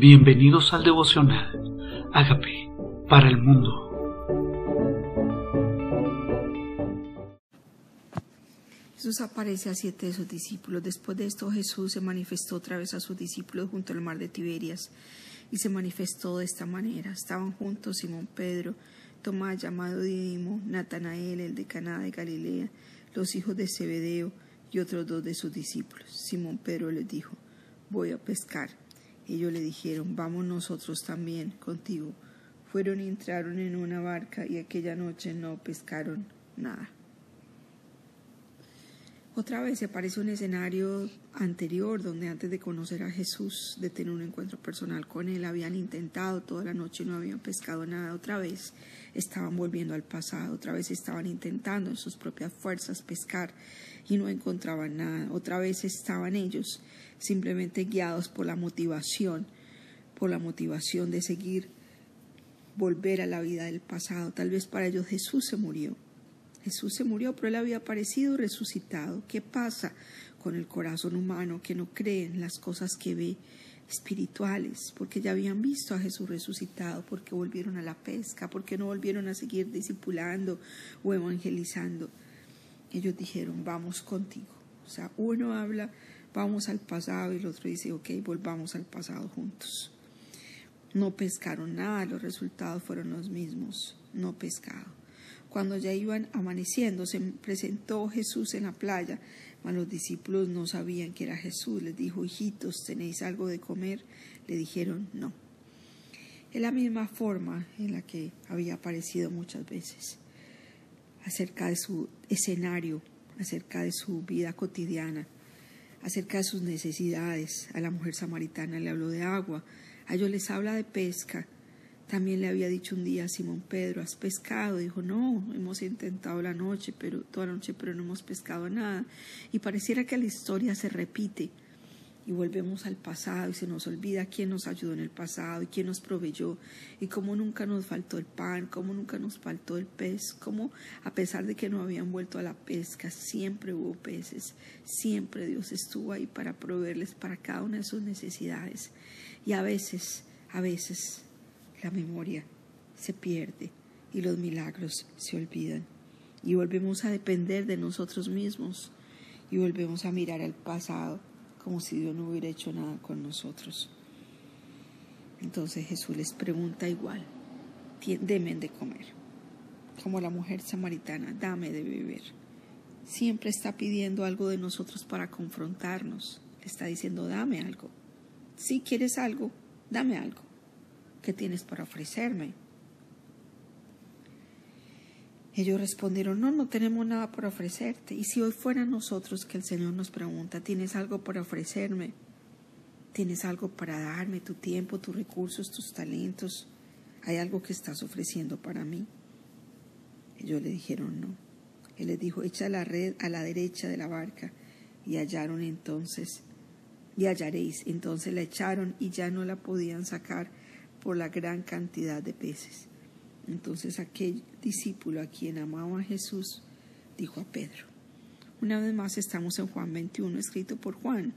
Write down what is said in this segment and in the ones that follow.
Bienvenidos al devocional. Hágame para el mundo. Jesús aparece a siete de sus discípulos. Después de esto Jesús se manifestó otra vez a sus discípulos junto al mar de Tiberias y se manifestó de esta manera. Estaban juntos Simón Pedro, Tomás llamado Didimo, Natanael el de Caná de Galilea, los hijos de Zebedeo y otros dos de sus discípulos. Simón Pedro les dijo, voy a pescar. Ellos le dijeron, vamos nosotros también contigo. Fueron y entraron en una barca y aquella noche no pescaron nada. Otra vez se aparece un escenario anterior donde antes de conocer a Jesús, de tener un encuentro personal con Él, habían intentado toda la noche y no habían pescado nada. Otra vez estaban volviendo al pasado, otra vez estaban intentando en sus propias fuerzas pescar y no encontraban nada. Otra vez estaban ellos simplemente guiados por la motivación, por la motivación de seguir, volver a la vida del pasado. Tal vez para ellos Jesús se murió. Jesús se murió, pero él había aparecido resucitado. ¿Qué pasa con el corazón humano que no cree en las cosas que ve espirituales? Porque ya habían visto a Jesús resucitado, porque volvieron a la pesca, porque no volvieron a seguir discipulando o evangelizando. Ellos dijeron, vamos contigo. O sea, uno habla vamos al pasado y el otro dice, ok, volvamos al pasado juntos. No pescaron nada, los resultados fueron los mismos, no pescado. Cuando ya iban amaneciendo, se presentó Jesús en la playa, mas los discípulos no sabían que era Jesús. Les dijo, hijitos, ¿tenéis algo de comer? Le dijeron, no. Es la misma forma en la que había aparecido muchas veces, acerca de su escenario, acerca de su vida cotidiana acerca de sus necesidades. A la mujer samaritana le habló de agua, a ellos les habla de pesca. También le había dicho un día a Simón Pedro, ¿has pescado? Dijo, no, hemos intentado la noche, pero toda la noche, pero no hemos pescado nada. Y pareciera que la historia se repite y volvemos al pasado y se nos olvida quién nos ayudó en el pasado y quién nos proveyó y cómo nunca nos faltó el pan, cómo nunca nos faltó el pez, cómo a pesar de que no habían vuelto a la pesca, siempre hubo peces, siempre Dios estuvo ahí para proveerles para cada una de sus necesidades. Y a veces, a veces la memoria se pierde y los milagros se olvidan y volvemos a depender de nosotros mismos y volvemos a mirar al pasado como si Dios no hubiera hecho nada con nosotros. Entonces Jesús les pregunta igual, deme de comer, como la mujer samaritana, dame de beber. Siempre está pidiendo algo de nosotros para confrontarnos. Le está diciendo, dame algo. Si quieres algo, dame algo. ¿Qué tienes para ofrecerme? Ellos respondieron, no, no tenemos nada por ofrecerte. Y si hoy fuera nosotros que el Señor nos pregunta, ¿tienes algo para ofrecerme? ¿Tienes algo para darme? ¿Tu tiempo, tus recursos, tus talentos? ¿Hay algo que estás ofreciendo para mí? Ellos le dijeron, no. Él les dijo, echa la red a la derecha de la barca. Y hallaron entonces, y hallaréis. Entonces la echaron y ya no la podían sacar por la gran cantidad de peces. Entonces aquel discípulo a quien amaba a Jesús dijo a Pedro, una vez más estamos en Juan 21, escrito por Juan,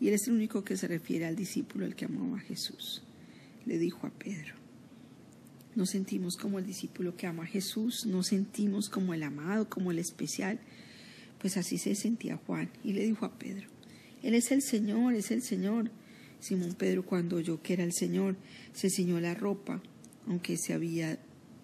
y él es el único que se refiere al discípulo al que amaba a Jesús. Le dijo a Pedro, nos sentimos como el discípulo que ama a Jesús, nos sentimos como el amado, como el especial. Pues así se sentía Juan y le dijo a Pedro, Él es el Señor, es el Señor. Simón Pedro cuando oyó que era el Señor, se ciñó la ropa, aunque se había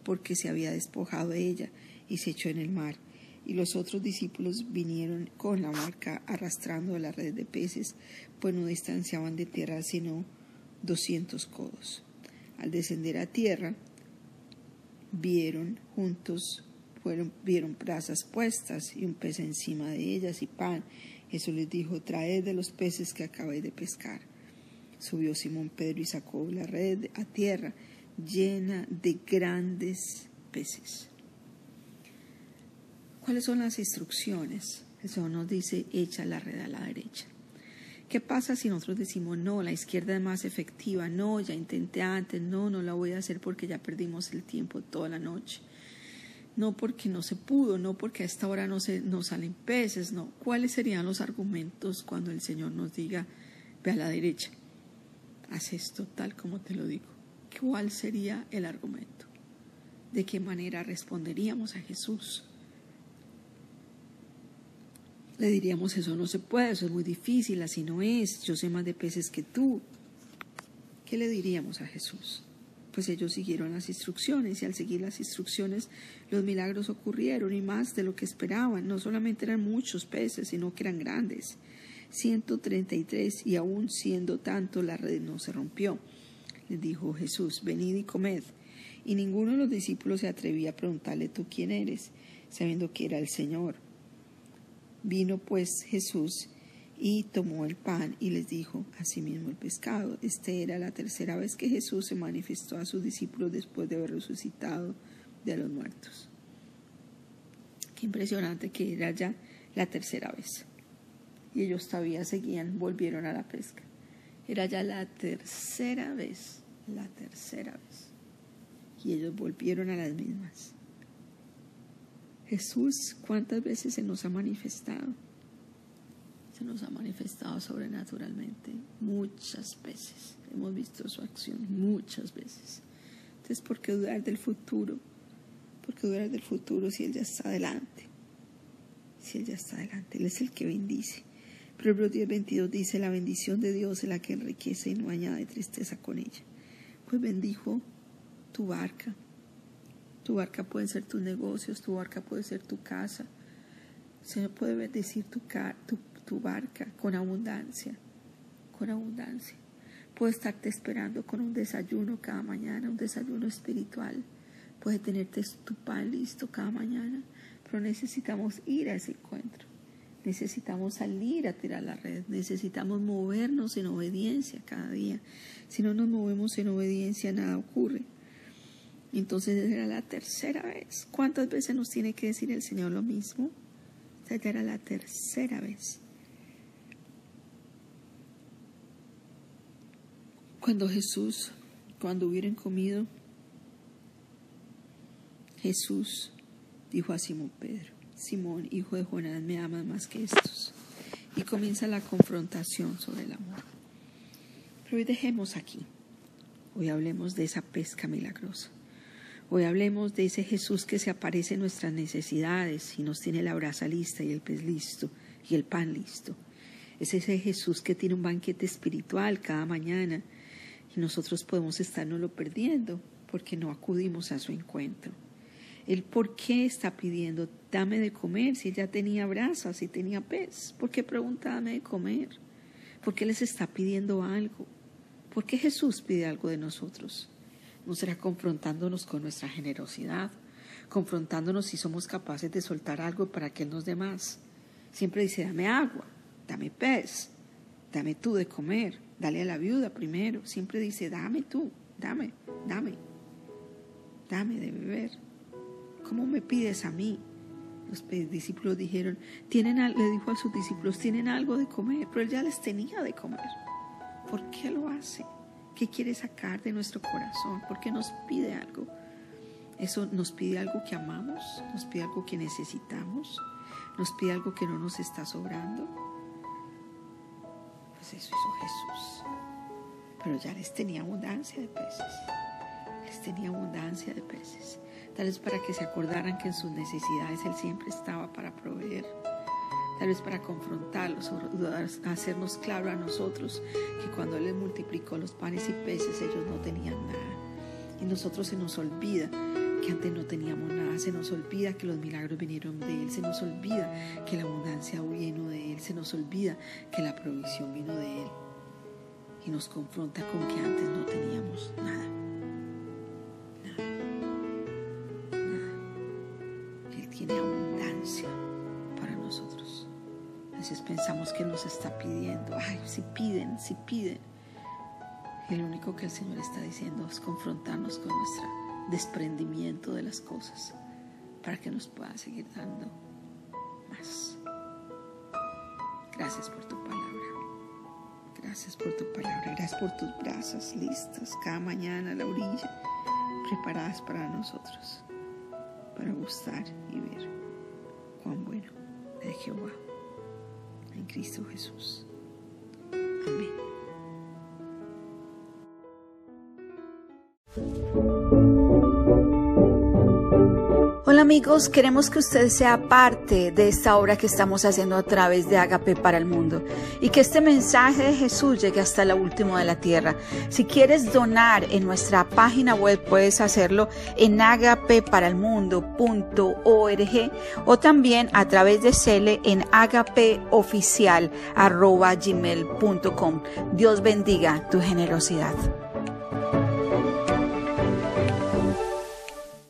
porque se había despojado de ella y se echó en el mar. Y los otros discípulos vinieron con la barca arrastrando la red de peces, pues no distanciaban de tierra sino doscientos codos. Al descender a tierra, vieron juntos, fueron, vieron brasas puestas y un pez encima de ellas y pan. Jesús les dijo, traed de los peces que acabé de pescar. Subió Simón Pedro y sacó la red a tierra llena de grandes peces. ¿Cuáles son las instrucciones? Eso nos dice, echa la red a la derecha. ¿Qué pasa si nosotros decimos, no, la izquierda es más efectiva, no, ya intenté antes, no, no la voy a hacer porque ya perdimos el tiempo toda la noche? No porque no se pudo, no porque a esta hora no, se, no salen peces, no. ¿Cuáles serían los argumentos cuando el Señor nos diga, ve a la derecha? Haz esto tal como te lo digo. ¿Cuál sería el argumento? ¿De qué manera responderíamos a Jesús? Le diríamos, eso no se puede, eso es muy difícil, así no es, yo sé más de peces que tú. ¿Qué le diríamos a Jesús? Pues ellos siguieron las instrucciones y al seguir las instrucciones los milagros ocurrieron y más de lo que esperaban. No solamente eran muchos peces, sino que eran grandes. 133 y aún siendo tanto la red no se rompió. Les dijo Jesús, venid y comed. Y ninguno de los discípulos se atrevía a preguntarle tú quién eres, sabiendo que era el Señor. Vino pues Jesús y tomó el pan y les dijo asimismo el pescado. Esta era la tercera vez que Jesús se manifestó a sus discípulos después de haber resucitado de los muertos. Qué impresionante que era ya la tercera vez. Y ellos todavía seguían, volvieron a la pesca. Era ya la tercera vez, la tercera vez. Y ellos volvieron a las mismas. Jesús, ¿cuántas veces se nos ha manifestado? Se nos ha manifestado sobrenaturalmente muchas veces. Hemos visto su acción muchas veces. Entonces, ¿por qué dudar del futuro? ¿Por qué dudar del futuro si Él ya está adelante? Si Él ya está adelante, Él es el que bendice. Proverbios 10, 22 dice, la bendición de Dios es la que enriquece y no añade tristeza con ella. Pues bendijo tu barca, tu barca puede ser tus negocios, tu barca puede ser tu casa. Se puede bendecir tu, tu, tu barca con abundancia, con abundancia. Puede estarte esperando con un desayuno cada mañana, un desayuno espiritual. Puede tenerte tu pan listo cada mañana, pero necesitamos ir a ese encuentro. Necesitamos salir a tirar la red, necesitamos movernos en obediencia cada día. Si no nos movemos en obediencia, nada ocurre. Entonces era la tercera vez. ¿Cuántas veces nos tiene que decir el Señor lo mismo? Esta era la tercera vez. Cuando Jesús, cuando hubieran comido, Jesús dijo a Simón Pedro, Simón, hijo de Jonás, me amas más que estos. Y comienza la confrontación sobre el amor. Pero hoy dejemos aquí. Hoy hablemos de esa pesca milagrosa. Hoy hablemos de ese Jesús que se aparece en nuestras necesidades y nos tiene la brasa lista y el pez listo y el pan listo. Es ese Jesús que tiene un banquete espiritual cada mañana y nosotros podemos estarnoslo perdiendo porque no acudimos a su encuentro. El por qué está pidiendo, dame de comer si ya tenía brasa, si tenía pez. ¿Por qué pregunta, dame de comer? ¿Por qué les está pidiendo algo? ¿Por qué Jesús pide algo de nosotros? ¿No será confrontándonos con nuestra generosidad? Confrontándonos si somos capaces de soltar algo para que Él nos dé más. Siempre dice, dame agua, dame pez, dame tú de comer, dale a la viuda primero. Siempre dice, dame tú, dame, dame, dame de beber. ¿Cómo me pides a mí? Los discípulos dijeron, tienen, le dijo a sus discípulos, tienen algo de comer, pero él ya les tenía de comer. ¿Por qué lo hace? ¿Qué quiere sacar de nuestro corazón? ¿Por qué nos pide algo? ¿Eso nos pide algo que amamos? ¿Nos pide algo que necesitamos? ¿Nos pide algo que no nos está sobrando? Pues eso hizo Jesús. Pero ya les tenía abundancia de peces. Les tenía abundancia de peces. Tal vez para que se acordaran que en sus necesidades Él siempre estaba para proveer tal vez para confrontarlos o hacernos claro a nosotros que cuando Él les multiplicó los panes y peces ellos no tenían nada. Y nosotros se nos olvida que antes no teníamos nada, se nos olvida que los milagros vinieron de Él, se nos olvida que la abundancia vino de Él, se nos olvida que la provisión vino de Él. Y nos confronta con que antes no teníamos nada. Nada. Pensamos que nos está pidiendo, ay, si piden, si piden. Y lo único que el Señor está diciendo es confrontarnos con nuestro desprendimiento de las cosas para que nos pueda seguir dando más. Gracias por tu palabra. Gracias por tu palabra. Gracias por tus brazos listos cada mañana a la orilla, preparadas para nosotros, para gustar y ver cuán bueno es Jehová Cristo Jesús. Amigos, queremos que usted sea parte de esta obra que estamos haciendo a través de Agape para el mundo y que este mensaje de Jesús llegue hasta la última de la tierra. Si quieres donar en nuestra página web, puedes hacerlo en agapeparalmundo.org o también a través de Cele en agapeoficial.gmail.com. Dios bendiga tu generosidad.